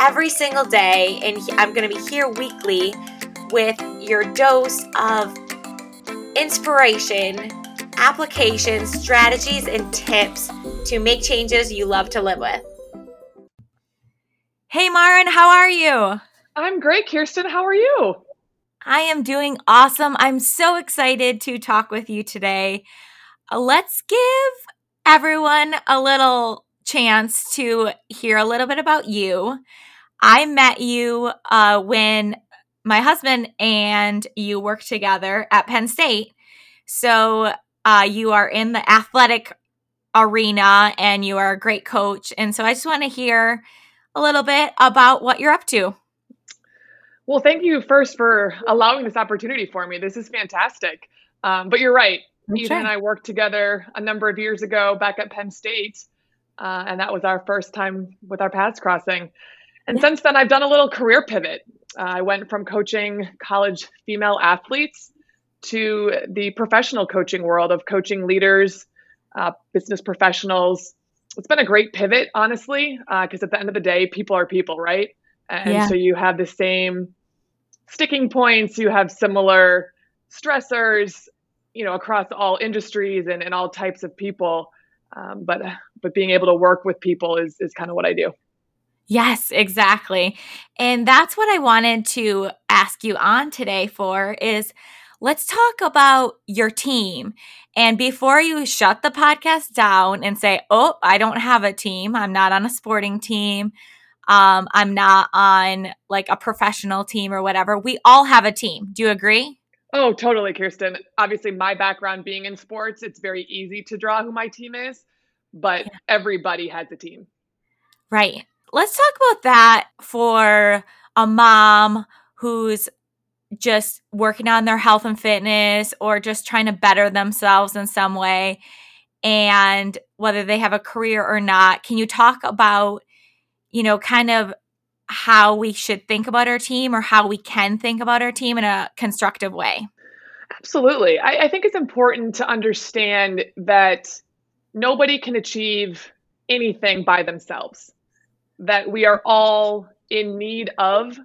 every single day. And I'm going to be here weekly with your dose of inspiration, applications, strategies, and tips to make changes you love to live with. Hey, Marin, how are you? I'm great, Kirsten. How are you? I am doing awesome. I'm so excited to talk with you today. Uh, let's give everyone a little chance to hear a little bit about you. I met you uh, when my husband and you worked together at Penn State. So uh, you are in the athletic arena and you are a great coach. And so I just want to hear a little bit about what you're up to. Well, thank you first for allowing this opportunity for me. This is fantastic. Um, but you're right. Okay. Ethan and I worked together a number of years ago back at Penn State. Uh, and that was our first time with our paths crossing. And since then, I've done a little career pivot. Uh, I went from coaching college female athletes to the professional coaching world of coaching leaders, uh, business professionals. It's been a great pivot, honestly, because uh, at the end of the day, people are people, right? And yeah. so you have the same sticking points, you have similar stressors, you know, across all industries and, and all types of people. Um, but but being able to work with people is is kind of what I do. Yes, exactly. And that's what I wanted to ask you on today for is let's talk about your team. And before you shut the podcast down and say, "Oh, I don't have a team. I'm not on a sporting team. Um, I'm not on like a professional team or whatever." We all have a team. Do you agree? Oh, totally, Kirsten. Obviously, my background being in sports, it's very easy to draw who my team is, but yeah. everybody has a team. Right. Let's talk about that for a mom who's just working on their health and fitness or just trying to better themselves in some way and whether they have a career or not. Can you talk about, you know, kind of how we should think about our team or how we can think about our team in a constructive way? Absolutely. I, I think it's important to understand that nobody can achieve anything by themselves that we are all in need of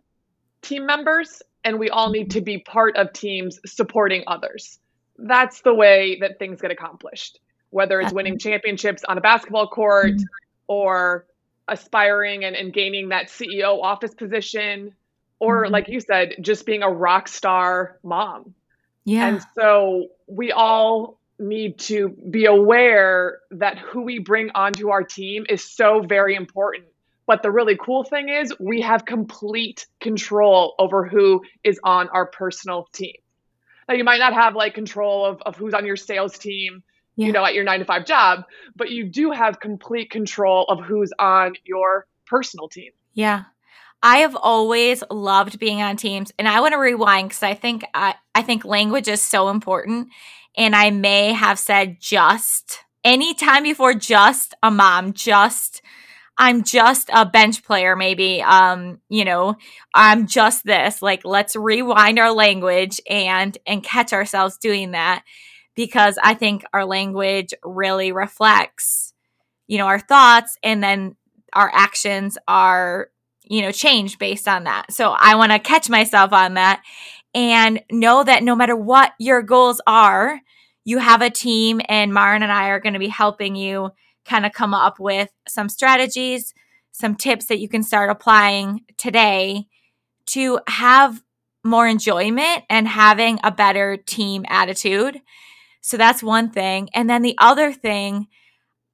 team members and we all need to be part of teams supporting others. That's the way that things get accomplished, whether it's winning championships on a basketball court mm-hmm. or aspiring and, and gaining that CEO office position, or mm-hmm. like you said, just being a rock star mom. Yeah. And so we all need to be aware that who we bring onto our team is so very important but the really cool thing is we have complete control over who is on our personal team. Now you might not have like control of, of who's on your sales team, yeah. you know, at your nine to five job, but you do have complete control of who's on your personal team. Yeah. I have always loved being on teams and I want to rewind because I think I, I think language is so important. And I may have said just anytime before just a mom, just I'm just a bench player, maybe. Um, you know, I'm just this. Like, let's rewind our language and and catch ourselves doing that because I think our language really reflects, you know, our thoughts and then our actions are, you know, changed based on that. So I want to catch myself on that and know that no matter what your goals are, you have a team and Marin and I are going to be helping you kind of come up with some strategies, some tips that you can start applying today to have more enjoyment and having a better team attitude. So that's one thing. And then the other thing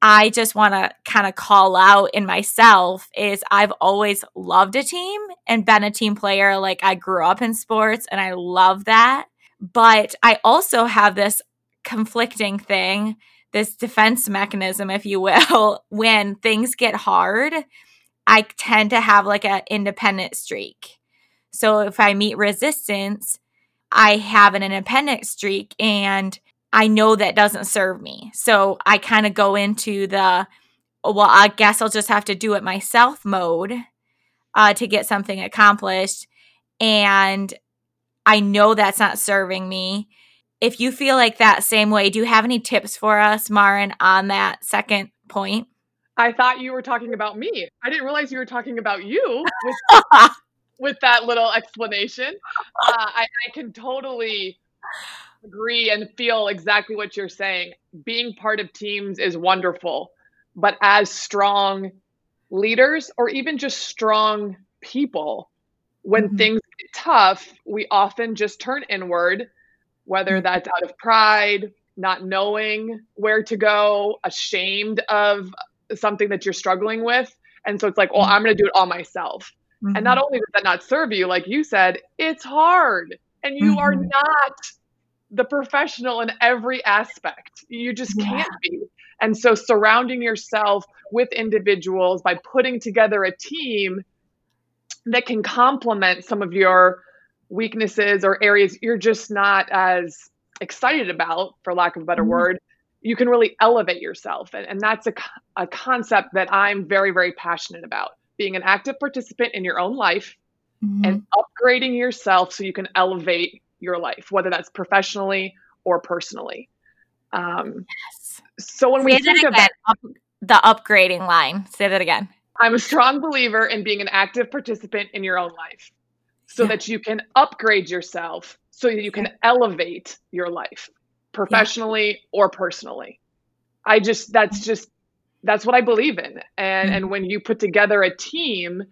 I just want to kind of call out in myself is I've always loved a team and been a team player. Like I grew up in sports and I love that. But I also have this conflicting thing this defense mechanism, if you will, when things get hard I tend to have like an independent streak. So if I meet resistance, I have an independent streak and I know that doesn't serve me. So I kind of go into the, well, I guess I'll just have to do it myself mode uh, to get something accomplished. And I know that's not serving me. If you feel like that same way, do you have any tips for us, Marin, on that second point? I thought you were talking about me. I didn't realize you were talking about you with, with that little explanation. Uh, I, I can totally agree and feel exactly what you're saying. Being part of teams is wonderful, but as strong leaders or even just strong people, when mm-hmm. things get tough, we often just turn inward, whether mm-hmm. that's out of pride, not knowing where to go, ashamed of something that you're struggling with. And so it's like, well, mm-hmm. I'm going to do it all myself. Mm-hmm. And not only does that not serve you, like you said, it's hard. And you mm-hmm. are not the professional in every aspect. You just can't be. And so surrounding yourself with individuals by putting together a team that can complement some of your weaknesses or areas you're just not as excited about, for lack of a better mm-hmm. word, you can really elevate yourself. And, and that's a, a concept that I'm very, very passionate about being an active participant in your own life mm-hmm. and upgrading yourself so you can elevate your life, whether that's professionally or personally. Um, yes. So when Say we think about up, the upgrading line, say that again. I'm a strong believer in being an active participant in your own life so yeah. that you can upgrade yourself so that you can elevate your life professionally yeah. or personally. I just that's just that's what I believe in. And mm-hmm. and when you put together a team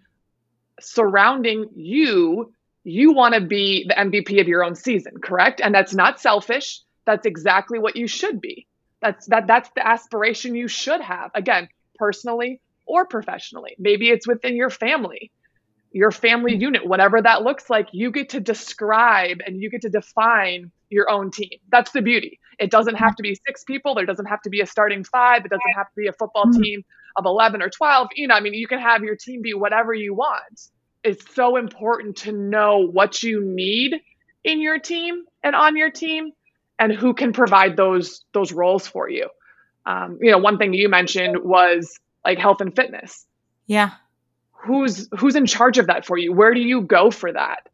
surrounding you, you want to be the MVP of your own season, correct? And that's not selfish. That's exactly what you should be. That's that that's the aspiration you should have. Again, personally or professionally. Maybe it's within your family your family mm-hmm. unit, whatever that looks like, you get to describe and you get to define your own team. That's the beauty. It doesn't have to be six people. There doesn't have to be a starting five. It doesn't have to be a football mm-hmm. team of 11 or 12. You know, I mean, you can have your team be whatever you want. It's so important to know what you need in your team and on your team and who can provide those those roles for you. Um, you know, one thing you mentioned was like health and fitness. Yeah who's who's in charge of that for you where do you go for that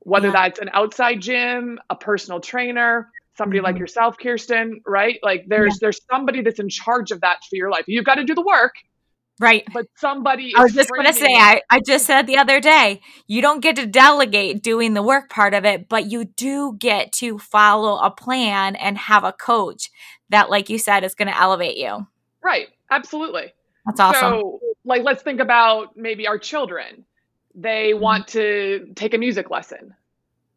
whether yeah. that's an outside gym a personal trainer somebody mm-hmm. like yourself kirsten right like there's yeah. there's somebody that's in charge of that for your life you've got to do the work right but somebody i was just going to say I, I just said the other day you don't get to delegate doing the work part of it but you do get to follow a plan and have a coach that like you said is going to elevate you right absolutely that's awesome so like let's think about maybe our children. They mm-hmm. want to take a music lesson.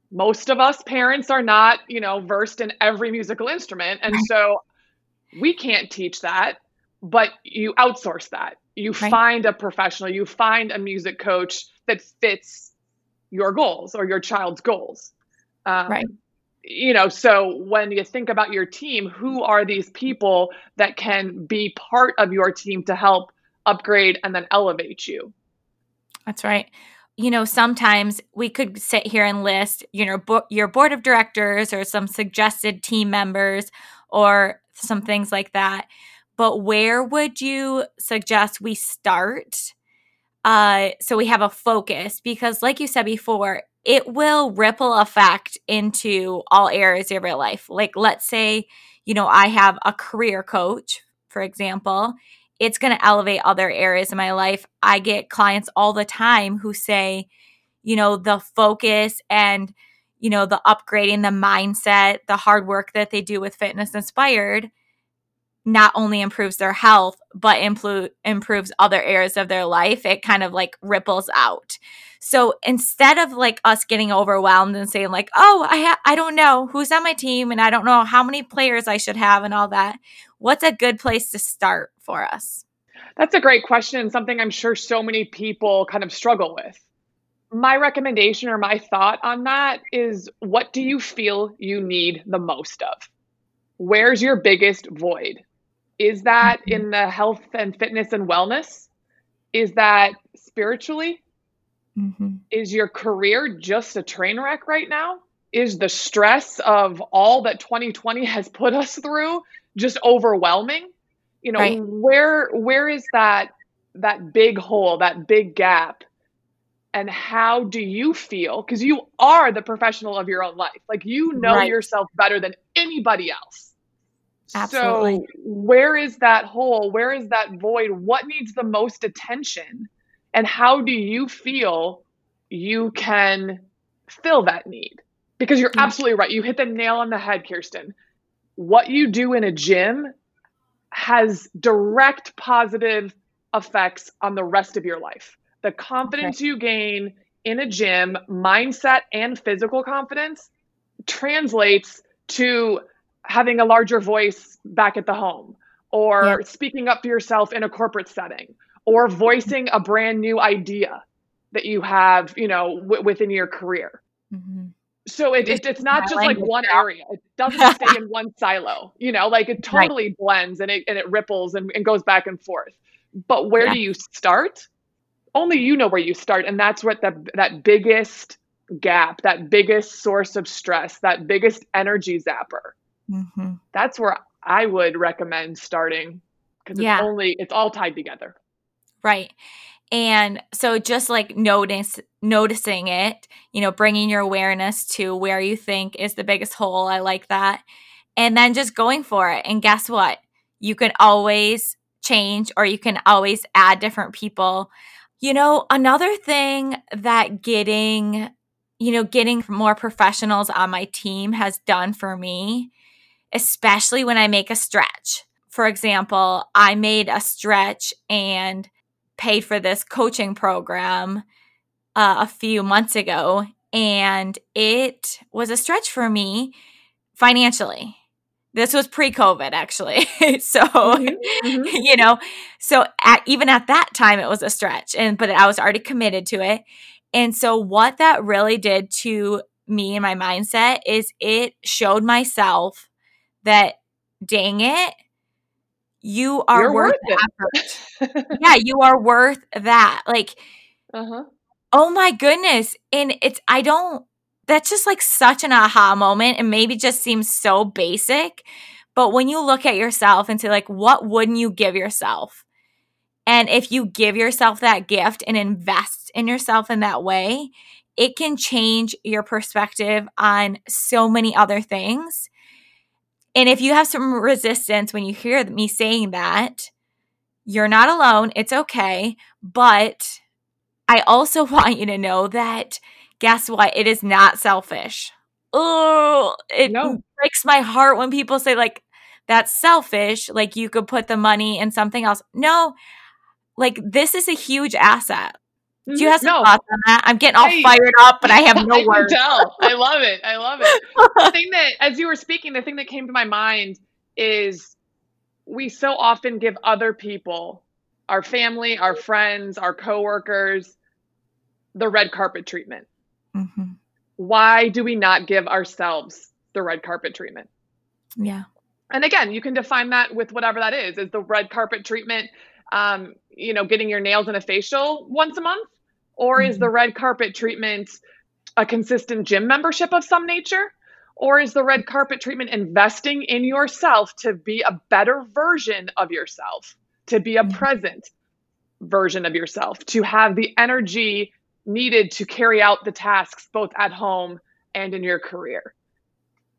Most of us parents are not, you know, versed in every musical instrument. And so we can't teach that, but you outsource that. You right. find a professional, you find a music coach that fits your goals or your child's goals. Um, right. You know, so when you think about your team, who are these people that can be part of your team to help upgrade and then elevate you. That's right. You know, sometimes we could sit here and list, you know, bo- your board of directors or some suggested team members or some things like that. But where would you suggest we start? Uh, so we have a focus because, like you said before, it will ripple effect into all areas of your life. Like, let's say, you know, I have a career coach, for example, it's going to elevate other areas of my life. I get clients all the time who say, you know, the focus and, you know, the upgrading, the mindset, the hard work that they do with Fitness Inspired not only improves their health, but impl- improves other areas of their life. It kind of like ripples out. So instead of like us getting overwhelmed and saying like, "Oh, I ha- I don't know who's on my team and I don't know how many players I should have and all that," what's a good place to start for us? That's a great question and something I'm sure so many people kind of struggle with. My recommendation or my thought on that is what do you feel you need the most of? Where's your biggest void? Is that mm-hmm. in the health and fitness and wellness? Is that spiritually? Mm-hmm. Is your career just a train wreck right now? Is the stress of all that 2020 has put us through just overwhelming? You know, right. where where is that that big hole, that big gap? And how do you feel? Because you are the professional of your own life. Like you know right. yourself better than anybody else. Absolutely. So, where is that hole? Where is that void? What needs the most attention? And how do you feel you can fill that need? Because you're mm-hmm. absolutely right. You hit the nail on the head, Kirsten. What you do in a gym has direct positive effects on the rest of your life. The confidence okay. you gain in a gym, mindset and physical confidence translates to having a larger voice back at the home or speaking up for yourself in a corporate setting or voicing a brand new idea that you have, you know, w- within your career. Mm-hmm. So it, it, it's not just like one area. It doesn't stay in one silo, you know, like it totally right. blends and it, and it ripples and, and goes back and forth. But where yeah. do you start? Only you know where you start. And that's what the, that biggest gap, that biggest source of stress, that biggest energy zapper. Mm-hmm. That's where I would recommend starting because yeah. it's only, it's all tied together. Right. And so just like notice noticing it, you know, bringing your awareness to where you think is the biggest hole. I like that. And then just going for it. And guess what? You can always change or you can always add different people. You know, another thing that getting, you know, getting more professionals on my team has done for me, especially when I make a stretch. For example, I made a stretch and paid for this coaching program uh, a few months ago, and it was a stretch for me financially. This was pre-COVID, actually. so, mm-hmm, mm-hmm. you know, so at, even at that time, it was a stretch, and but I was already committed to it. And so, what that really did to me and my mindset is it showed myself that, dang it, you are You're worth, worth effort. yeah, you are worth that. Like, uh-huh. oh my goodness. And it's, I don't, that's just like such an aha moment and maybe just seems so basic. But when you look at yourself and say, like, what wouldn't you give yourself? And if you give yourself that gift and invest in yourself in that way, it can change your perspective on so many other things and if you have some resistance when you hear me saying that, you're not alone. It's okay. But I also want you to know that guess what? It is not selfish. Oh, it no. breaks my heart when people say, like, that's selfish. Like, you could put the money in something else. No, like, this is a huge asset. Do you mm-hmm. have some no. thoughts on that? I'm getting all I, fired up, but I have no I words. Tell. I love it. I love it. the thing that, as you were speaking, the thing that came to my mind is we so often give other people, our family, our friends, our coworkers, the red carpet treatment. Mm-hmm. Why do we not give ourselves the red carpet treatment? Yeah. And again, you can define that with whatever that is. Is the red carpet treatment um, you know, getting your nails and a facial once a month? Or mm-hmm. is the mm-hmm. red carpet treatment a consistent gym membership of some nature? Or is the red carpet treatment investing in yourself to be a better version of yourself, to be a mm-hmm. present version of yourself, to have the energy needed to carry out the tasks both at home and in your career?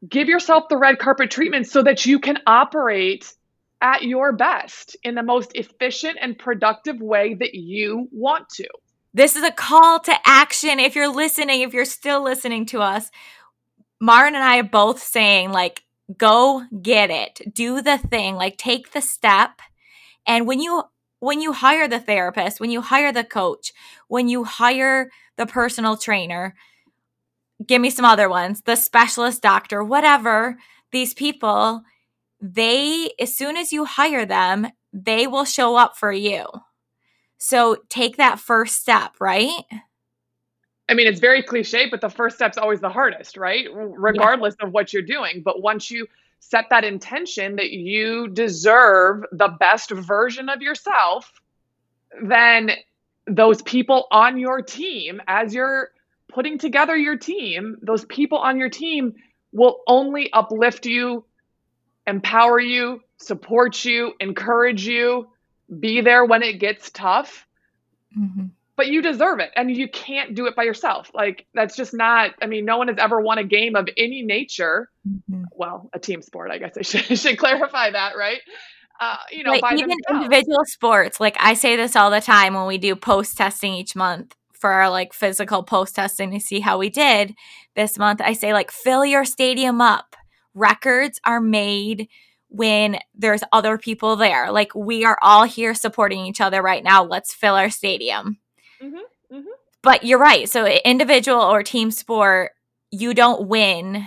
Give yourself the red carpet treatment so that you can operate at your best in the most efficient and productive way that you want to. This is a call to action. If you're listening, if you're still listening to us, Marin and I are both saying, like, go get it, do the thing, like, take the step. And when you when you hire the therapist, when you hire the coach, when you hire the personal trainer, give me some other ones, the specialist doctor, whatever, these people, they, as soon as you hire them, they will show up for you. So take that first step, right? I mean, it's very cliche, but the first step's always the hardest, right? Regardless yeah. of what you're doing. But once you set that intention that you deserve the best version of yourself, then those people on your team as you're putting together your team, those people on your team will only uplift you, empower you, support you, encourage you, be there when it gets tough. Mm-hmm. But you deserve it. And you can't do it by yourself. Like, that's just not, I mean, no one has ever won a game of any nature. Mm-hmm. Well, a team sport, I guess I should, should clarify that, right? Uh, you know, like even themselves. individual sports. Like I say this all the time when we do post testing each month for our like physical post testing to see how we did this month. I say like fill your stadium up. Records are made when there's other people there. Like we are all here supporting each other right now. Let's fill our stadium. Mm-hmm, mm-hmm. But you're right. So individual or team sport, you don't win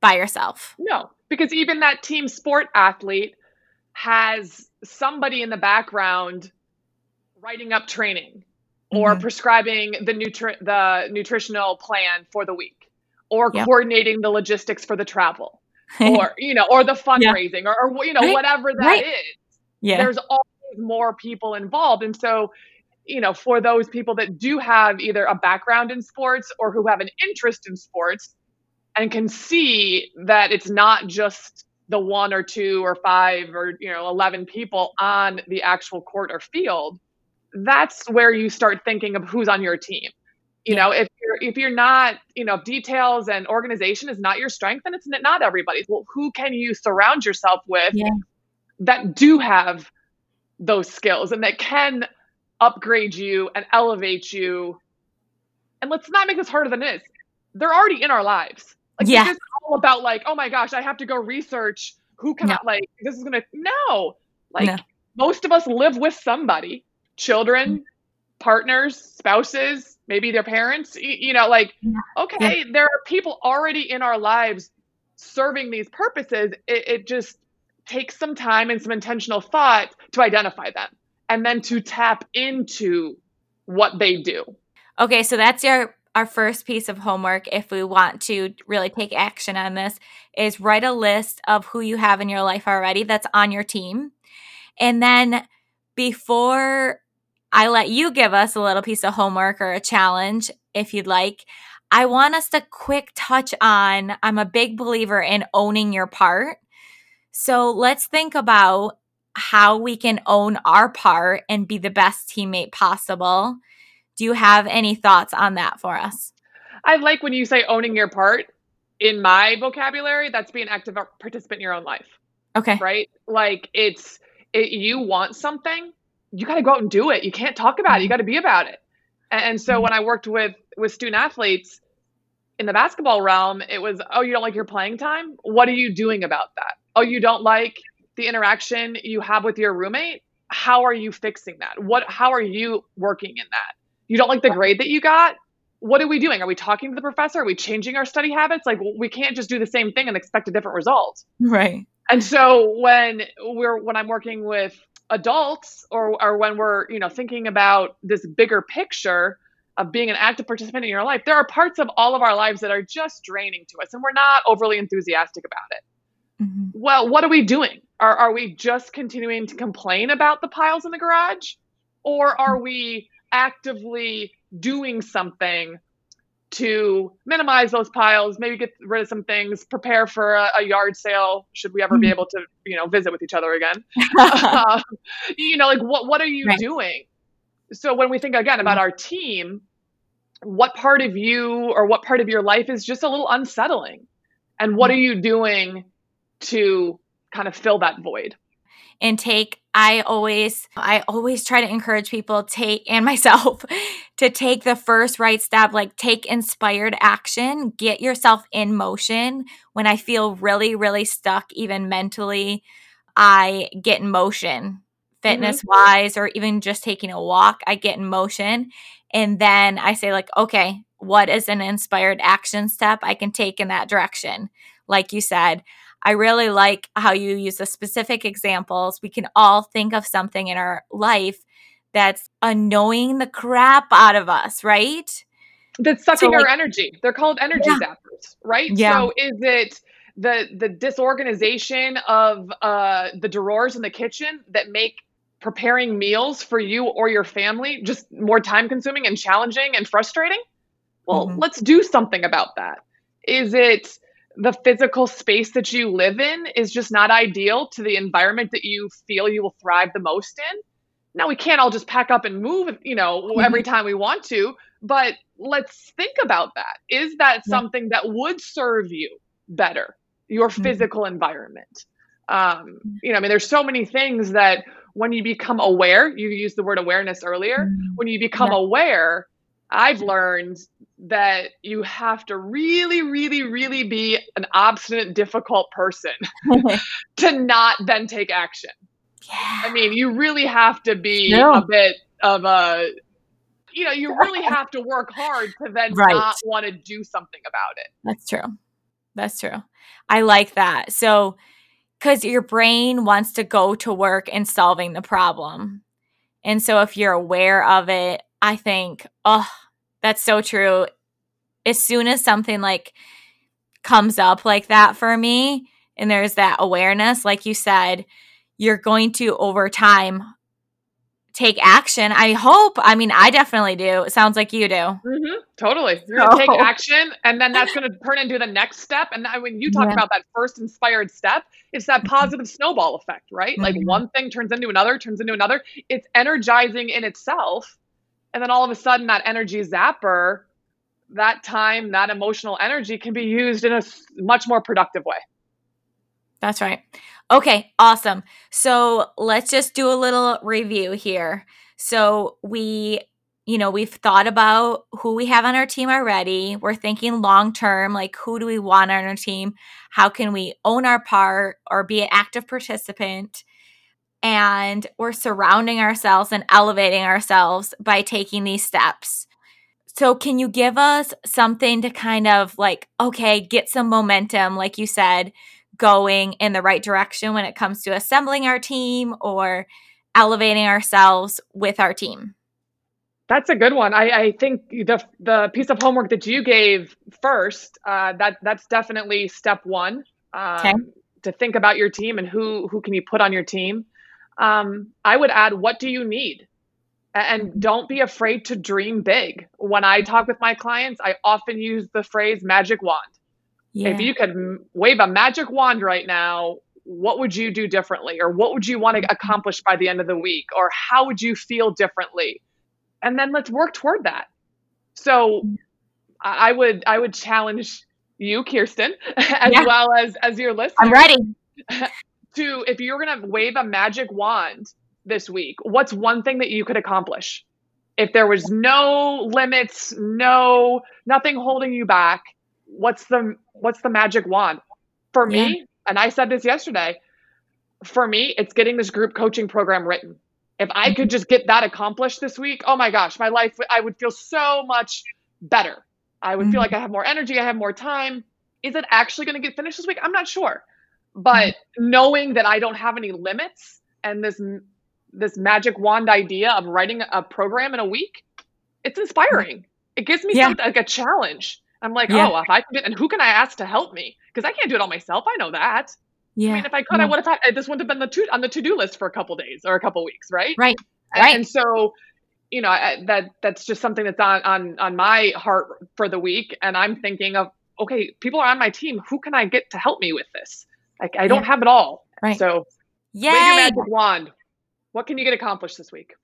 by yourself. No, because even that team sport athlete has somebody in the background writing up training or mm-hmm. prescribing the nutri- the nutritional plan for the week or yep. coordinating the logistics for the travel or you know or the fundraising yeah. or, or, you know right. whatever that right. is. yeah there's always more people involved and so you know for those people that do have either a background in sports or who have an interest in sports and can see that it's not just the one or two or five or you know 11 people on the actual court or field that's where you start thinking of who's on your team you know if you're if you're not you know details and organization is not your strength then it's not everybody's well who can you surround yourself with yeah. that do have those skills and that can upgrade you and elevate you and let's not make this harder than it is they're already in our lives like yeah. this is all about like, oh my gosh, I have to go research who can no. I, like this is gonna no. Like no. most of us live with somebody, children, mm-hmm. Partners, spouses, maybe their parents, you know, like, okay, there are people already in our lives serving these purposes. It, it just takes some time and some intentional thought to identify them and then to tap into what they do. Okay, so that's your our first piece of homework if we want to really take action on this is write a list of who you have in your life already that's on your team. And then before I let you give us a little piece of homework or a challenge, if you'd like, I want us to quick touch on I'm a big believer in owning your part. So let's think about how we can own our part and be the best teammate possible. Do you have any thoughts on that for us? I like when you say owning your part. In my vocabulary, that's being an active participant in your own life. Okay. Right? Like it's it, you want something, you got to go out and do it. You can't talk about it. You mm-hmm. got to be about it. And so when I mm-hmm. worked with with student athletes in the basketball realm, it was, "Oh, you don't like your playing time? What are you doing about that? Oh, you don't like the interaction you have with your roommate? How are you fixing that? What how are you working in that? You don't like the grade that you got? What are we doing? Are we talking to the professor? Are we changing our study habits? Like we can't just do the same thing and expect a different result. Right. And so when we're when I'm working with adults or or when we're, you know, thinking about this bigger picture of being an active participant in your life, there are parts of all of our lives that are just draining to us and we're not overly enthusiastic about it. Mm-hmm. Well, what are we doing? Are are we just continuing to complain about the piles in the garage? Or are we actively doing something to minimize those piles, maybe get rid of some things, prepare for a, a yard sale should we ever be hmm. able to, you know, visit with each other again. uh, you know, like what what are you right. doing? So when we think again about our team, what part of you or what part of your life is just a little unsettling? And what hmm. are you doing to kind of fill that void? And take I always I always try to encourage people take and myself to take the first right step like take inspired action, get yourself in motion. When I feel really really stuck even mentally, I get in motion fitness wise mm-hmm. or even just taking a walk, I get in motion and then I say like okay, what is an inspired action step I can take in that direction? Like you said, I really like how you use the specific examples. We can all think of something in our life that's annoying the crap out of us, right? That's sucking so, like, our energy. They're called energy yeah. zappers, right? Yeah. So is it the the disorganization of uh, the drawers in the kitchen that make preparing meals for you or your family just more time consuming and challenging and frustrating? Well, mm-hmm. let's do something about that. Is it the physical space that you live in is just not ideal to the environment that you feel you will thrive the most in? Now we can't all just pack up and move, you know, every time we want to, but let's think about that. Is that something that would serve you better, your mm-hmm. physical environment? Um, you know, I mean, there's so many things that when you become aware, you used the word awareness earlier, mm-hmm. when you become yeah. aware, I've learned that you have to really, really, really be an obstinate, difficult person to not then take action. Yeah. I mean, you really have to be a bit of a, you know, you really have to work hard to then right. not want to do something about it. That's true. That's true. I like that. So, because your brain wants to go to work in solving the problem. And so, if you're aware of it, I think, oh, that's so true. As soon as something like comes up like that for me, and there's that awareness, like you said, you're going to over time take action. I hope. I mean, I definitely do. It sounds like you do. Mm-hmm. Totally. You're to take action, and then that's going to turn into the next step. And when you talk yeah. about that first inspired step, it's that mm-hmm. positive snowball effect, right? Mm-hmm. Like one thing turns into another, turns into another. It's energizing in itself. And then all of a sudden, that energy zapper, that time, that emotional energy can be used in a much more productive way. That's right. Okay, awesome. So let's just do a little review here. So we, you know, we've thought about who we have on our team already. We're thinking long term, like who do we want on our team? How can we own our part or be an active participant? And we're surrounding ourselves and elevating ourselves by taking these steps. So, can you give us something to kind of like, okay, get some momentum, like you said, going in the right direction when it comes to assembling our team or elevating ourselves with our team? That's a good one. I, I think the the piece of homework that you gave first, uh, that that's definitely step one. Um, okay. To think about your team and who who can you put on your team. Um, I would add, what do you need? And don't be afraid to dream big. When I talk with my clients, I often use the phrase magic wand. Yeah. If you could wave a magic wand right now, what would you do differently? Or what would you want to mm-hmm. accomplish by the end of the week? Or how would you feel differently? And then let's work toward that. So mm-hmm. I would I would challenge you, Kirsten, as yeah. well as as your listeners. I'm ready. To if you're gonna wave a magic wand this week, what's one thing that you could accomplish? If there was no limits, no nothing holding you back, what's the what's the magic wand for me yeah. and i said this yesterday for me it's getting this group coaching program written if i could just get that accomplished this week oh my gosh my life i would feel so much better i would mm-hmm. feel like i have more energy i have more time is it actually going to get finished this week i'm not sure but mm-hmm. knowing that i don't have any limits and this this magic wand idea of writing a program in a week it's inspiring it gives me yeah. some, like a challenge I'm like, yeah. oh, if I can do and who can I ask to help me? Because I can't do it all myself. I know that. Yeah. I mean, if I could, yeah. I would have had uh, this wouldn't have been the to, on the to do list for a couple days or a couple weeks, right? Right. Right. And so, you know, I, that that's just something that's on on on my heart for the week, and I'm thinking of okay, people are on my team. Who can I get to help me with this? Like, I don't yeah. have it all. Right. So, yeah, wave your magic wand. What can you get accomplished this week?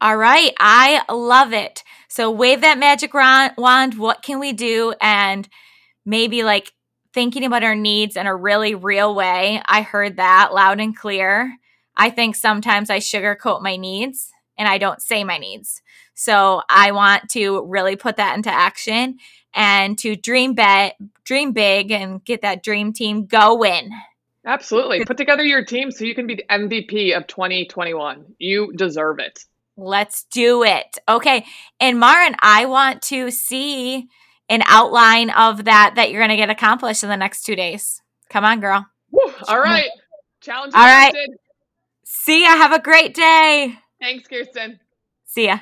All right. I love it. So wave that magic wand. What can we do? And maybe like thinking about our needs in a really real way. I heard that loud and clear. I think sometimes I sugarcoat my needs and I don't say my needs. So I want to really put that into action and to dream bet, dream big and get that dream team going. Absolutely. Put together your team so you can be the MVP of 2021. You deserve it. Let's do it. Okay. And Marin, I want to see an outline of that that you're going to get accomplished in the next two days. Come on, girl. Woo, all right. Challenge all right. See ya. Have a great day. Thanks, Kirsten. See ya.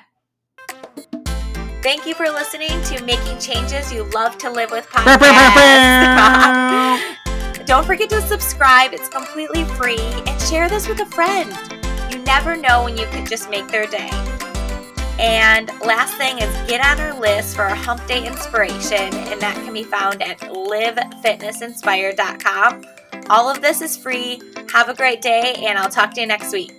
Thank you for listening to Making Changes You Love to Live with podcast. Don't forget to subscribe. It's completely free and share this with a friend You never know when you could just make their day. And last thing is get on our list for our hump day inspiration, and that can be found at livefitnessinspired.com. All of this is free. Have a great day, and I'll talk to you next week.